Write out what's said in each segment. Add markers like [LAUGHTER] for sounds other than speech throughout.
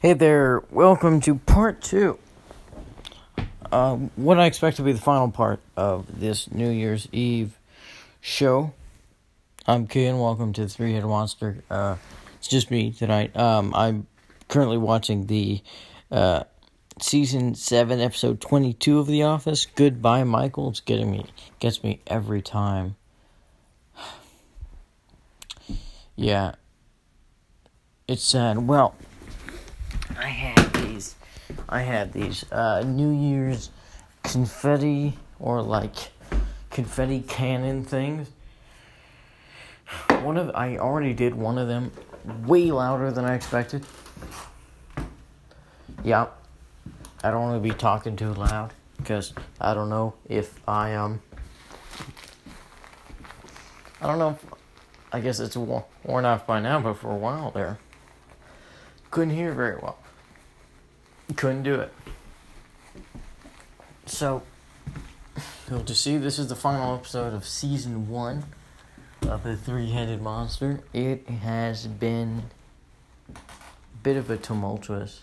Hey there, welcome to part two. Uh, what I expect to be the final part of this New Year's Eve show. I'm Ken, welcome to the Three Headed Monster. Uh, it's just me tonight. Um, I'm currently watching the uh, season 7, episode 22 of The Office. Goodbye, Michael. It's getting me, gets me every time. [SIGHS] yeah. It's sad. Well. I had these uh, New Year's confetti or like confetti cannon things. One of I already did one of them way louder than I expected. Yeah, I don't want to be talking too loud because I don't know if I um. I don't know. If, I guess it's worn off by now, but for a while there, couldn't hear very well. Couldn't do it. So, you'll just see this is the final episode of season one of the three headed monster. It has been a bit of a tumultuous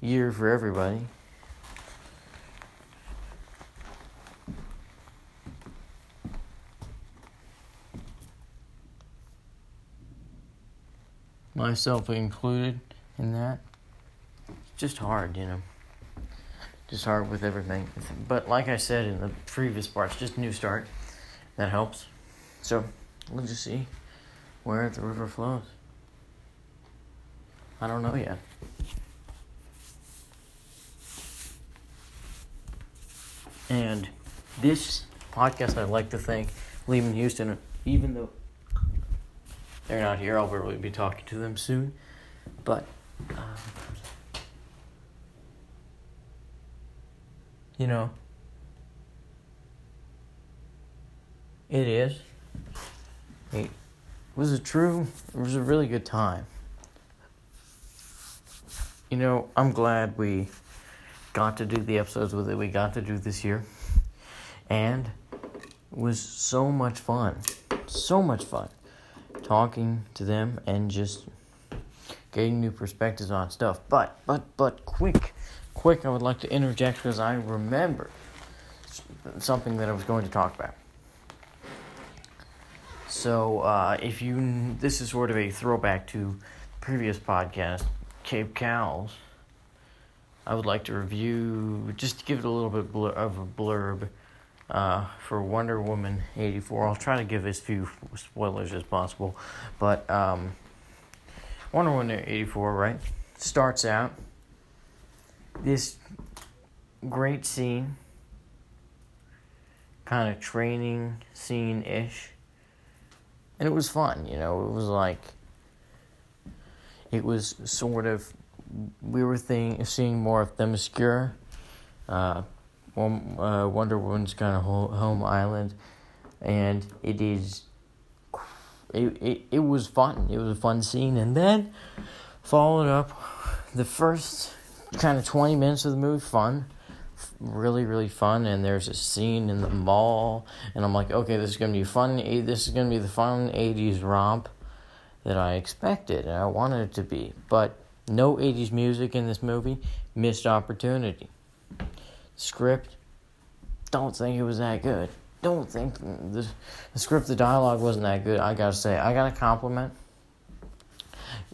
year for everybody. Myself included in that. It's just hard, you know. Just hard with everything. But like I said in the previous parts, just new start. That helps. So we'll just see where the river flows. I don't know yet. And this podcast, I'd like to thank Lehman Houston, even though they're not here, I'll probably be talking to them soon. But um, you know, it is. It was it true? It was a really good time. You know, I'm glad we got to do the episodes with it. We got to do this year, and it was so much fun. So much fun talking to them and just getting new perspectives on stuff. But, but, but, quick, quick, I would like to interject because I remember something that I was going to talk about. So, uh, if you, this is sort of a throwback to previous podcast, Cape Cowls. I would like to review, just to give it a little bit blur, of a blurb uh, for Wonder Woman 84. I'll try to give as few spoilers as possible. But um, Wonder Woman 84, right, starts out. This great scene, kind of training scene ish. And it was fun, you know, it was like, it was sort of, we were thing, seeing more of Themyscira, uh, uh, Wonder Woman's kind of home island, and it is it, it, it was fun. It was a fun scene. And then followed up the first kind of 20 minutes of the movie, fun. Really, really fun. And there's a scene in the mall. And I'm like, okay, this is going to be fun. This is going to be the fun 80s romp that I expected and I wanted it to be. But no 80s music in this movie. Missed opportunity. Script, don't think it was that good don't think the, the script, the dialogue wasn't that good. I gotta say, I gotta compliment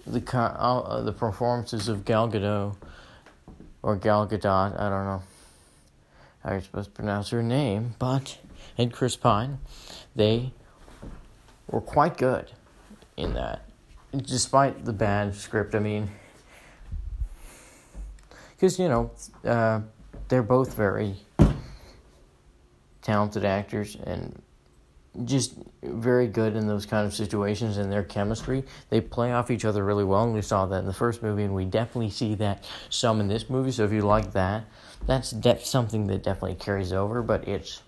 the uh, the performances of Gal Gadot or Gal Gadot. I don't know how you're supposed to pronounce her name, but and Chris Pine, they were quite good in that, despite the bad script. I mean, because you know uh, they're both very talented actors and just very good in those kind of situations and their chemistry. They play off each other really well, and we saw that in the first movie, and we definitely see that some in this movie. So if you like that, that's de- something that definitely carries over. But it's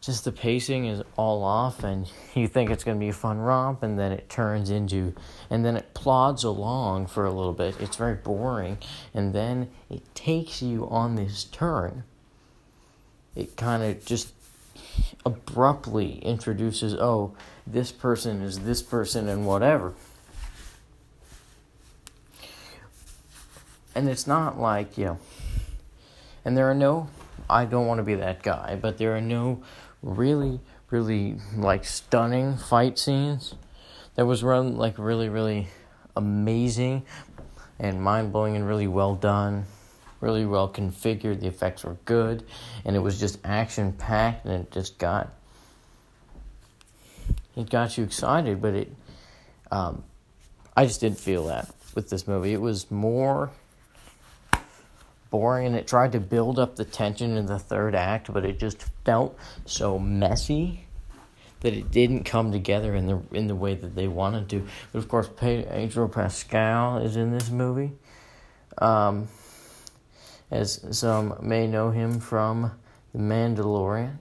just the pacing is all off, and [LAUGHS] you think it's going to be a fun romp, and then it turns into, and then it plods along for a little bit. It's very boring, and then it takes you on this turn it kind of just abruptly introduces, oh, this person is this person and whatever. and it's not like, you know, and there are no, I don't want to be that guy, but there are no really, really like stunning fight scenes. that was run like really, really amazing and mind blowing and really well done, really well configured. The effects were good, and it was just action packed, and it just got it got you excited. But it, um, I just didn't feel that with this movie. It was more boring, and it tried to build up the tension in the third act, but it just felt so messy that it didn't come together in the in the way that they wanted to. But of course, Pedro Pascal is in this movie, um, as some may know him from The Mandalorian.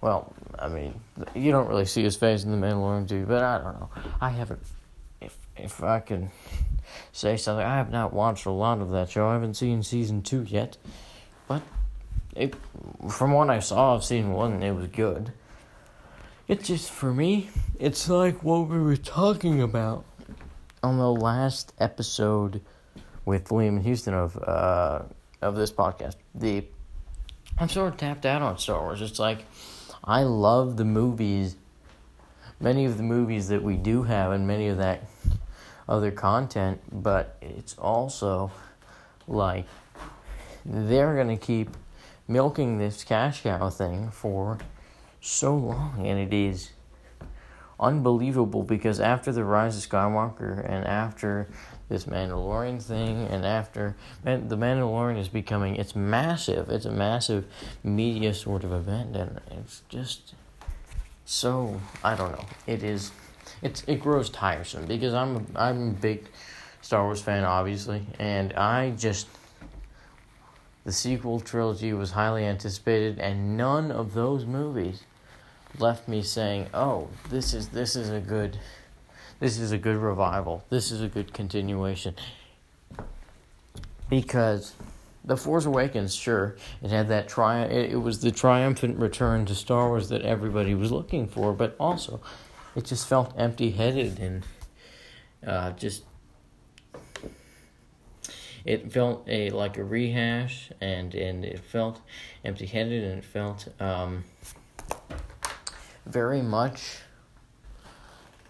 Well, I mean, you don't really see his face in The Mandalorian, do you? But I don't know. I haven't. If if I can [LAUGHS] say something, I have not watched a lot of that show. I haven't seen season two yet, but it, from what I saw of season one, it was good. It's just for me, it's like what we were talking about on the last episode with Liam Houston of uh, of this podcast. The I'm sort of tapped out on Star Wars. It's like I love the movies, many of the movies that we do have, and many of that other content, but it's also like they're gonna keep milking this cash cow thing for so long, and it is unbelievable because after the Rise of Skywalker and after this Mandalorian thing and after man, the Mandalorian is becoming it's massive. It's a massive media sort of event, and it's just so I don't know. It is it's it grows tiresome because I'm a, I'm a big Star Wars fan, obviously, and I just the sequel trilogy was highly anticipated, and none of those movies left me saying, "Oh, this is this is a good, this is a good revival. This is a good continuation." Because the Force Awakens, sure, it had that tri- it, it was the triumphant return to Star Wars that everybody was looking for, but also, it just felt empty-headed and uh, just it felt a like a rehash and and it felt empty-headed and it felt um, very much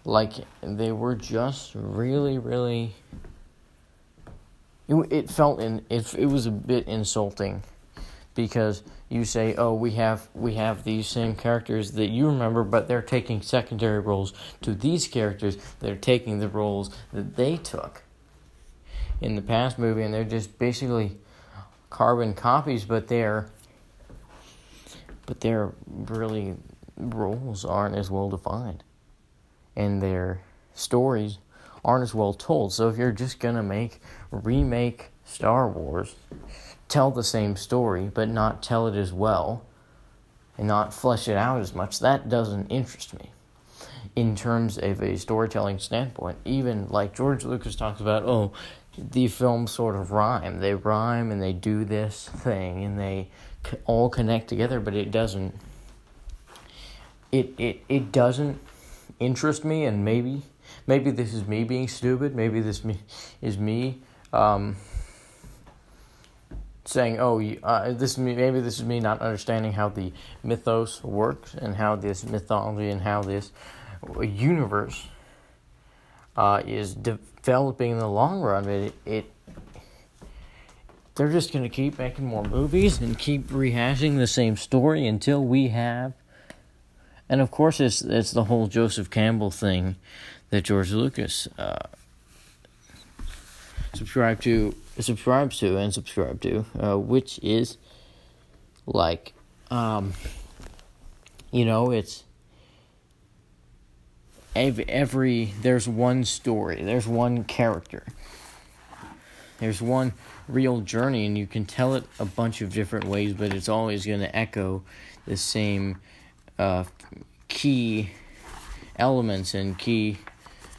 like they were just really, really. It, it felt in it. It was a bit insulting because you say, "Oh, we have we have these same characters that you remember, but they're taking secondary roles to these characters. They're taking the roles that they took in the past movie, and they're just basically carbon copies, but they're but they're really roles aren't as well defined and their stories aren't as well told. So if you're just gonna make remake Star Wars, tell the same story but not tell it as well and not flesh it out as much, that doesn't interest me. In terms of a storytelling standpoint, even like George Lucas talks about, oh, the films sort of rhyme. They rhyme and they do this thing and they all connect together, but it doesn't it, it, it doesn't interest me, and maybe maybe this is me being stupid. Maybe this me is me um, saying, "Oh, uh, this maybe this is me not understanding how the mythos works and how this mythology and how this universe uh, is developing in the long run." It, it they're just going to keep making more movies and keep rehashing the same story until we have and of course, it's it's the whole Joseph Campbell thing that George Lucas uh, to, subscribes to, and subscribe to, uh, which is like, um, you know, it's every, every there's one story, there's one character, there's one real journey, and you can tell it a bunch of different ways, but it's always going to echo the same uh, key elements and key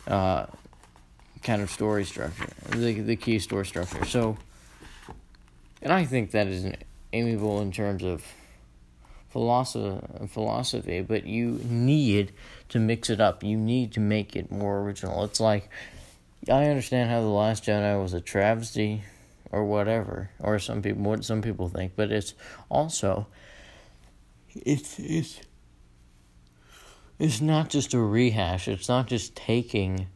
uh, kind of story structure, the the key story structure. So, and I think that is amiable in terms of philosophy, philosophy, but you need to mix it up. You need to make it more original. It's like I understand how the Last Jedi was a travesty, or whatever, or some people what some people think, but it's also it's it's it's not just a rehash. It's not just taking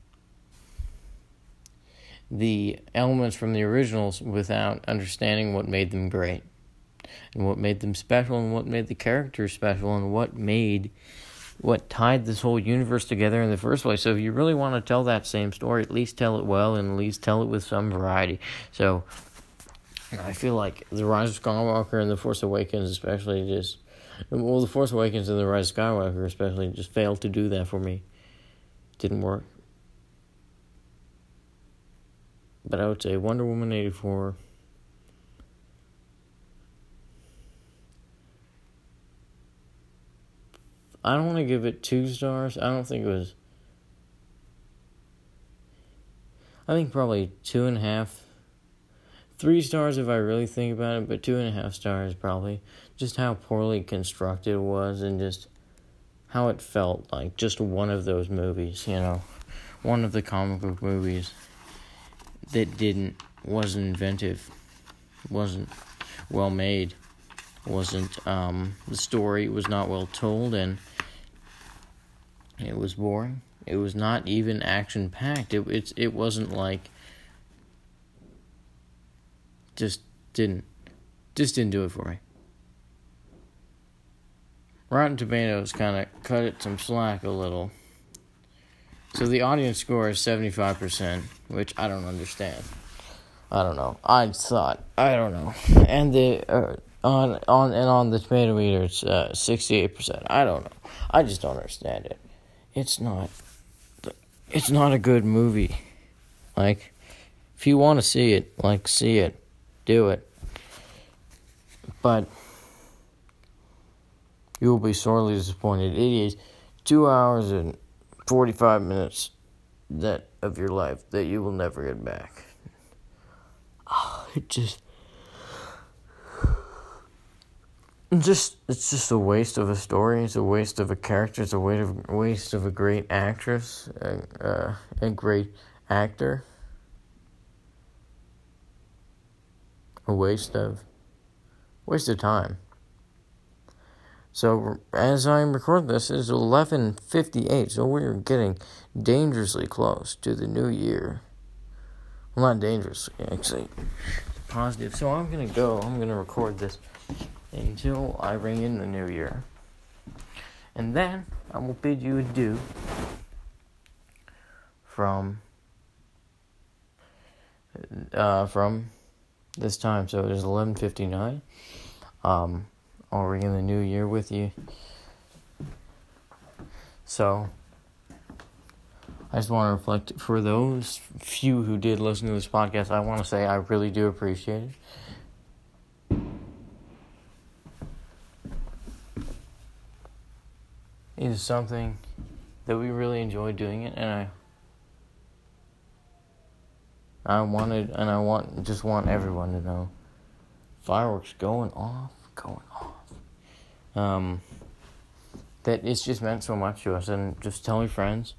the elements from the originals without understanding what made them great and what made them special and what made the characters special and what made what tied this whole universe together in the first place. So if you really want to tell that same story, at least tell it well and at least tell it with some variety. So I feel like the Rise of Skywalker and the Force Awakens especially just well the Force Awakens and the Rise of Skywalker especially just failed to do that for me. Didn't work. But I would say Wonder Woman 84 I don't want to give it two stars. I don't think it was. I think probably two and a half. Three stars if I really think about it, but two and a half stars probably. Just how poorly constructed it was and just how it felt like just one of those movies, you know. One of the comic book movies that didn't, wasn't inventive, wasn't well made, wasn't, um, the story was not well told, and it was boring. It was not even action packed. It it's it wasn't like just didn't just didn't do it for me. Rotten Tomatoes kind of cut it some slack a little. So the audience score is 75%, which I don't understand. I don't know. I thought I don't know. And the uh, on on and on the tomato meter it's uh, 68%. I don't know. I just don't understand it it's not it's not a good movie. Like if you want to see it, like see it, do it. But you will be sorely disappointed. It is 2 hours and 45 minutes that of your life that you will never get back. Oh, [SIGHS] it just just it's just a waste of a story. It's a waste of a character. It's a waste of waste of a great actress, a, uh, a great actor. A waste of waste of time. So as I'm recording this, it's eleven fifty eight. So we're getting dangerously close to the new year. Well, not dangerously, actually. Positive. So I'm gonna go. I'm gonna record this until I ring in the new year. And then I will bid you adieu from uh, from this time. So it is eleven fifty nine. Um, I'll in the new year with you. So I just want to reflect for those few who did listen to this podcast. I want to say I really do appreciate it. it. is something that we really enjoy doing it, and I I wanted and I want just want everyone to know fireworks going off, going off. Um, that it's just meant so much to us, and just tell your friends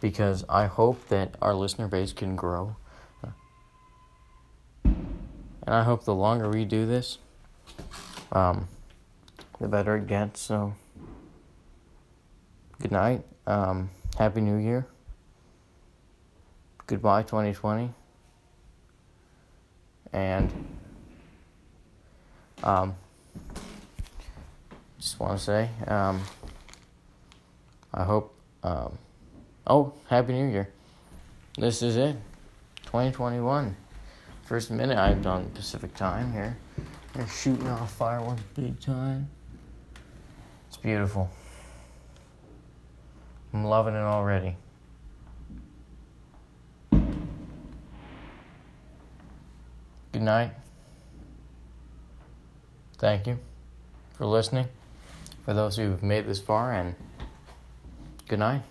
because I hope that our listener base can grow. And I hope the longer we do this, um, the better it gets. So good night. Um, Happy New Year. Goodbye, 2020. And um, just want to say, um, I hope. Um, oh, Happy New Year. This is it. 2021. First minute I've done Pacific time here. They're shooting off fireworks big time. It's beautiful. I'm loving it already. Good night. Thank you for listening. For those who've made this far, and good night.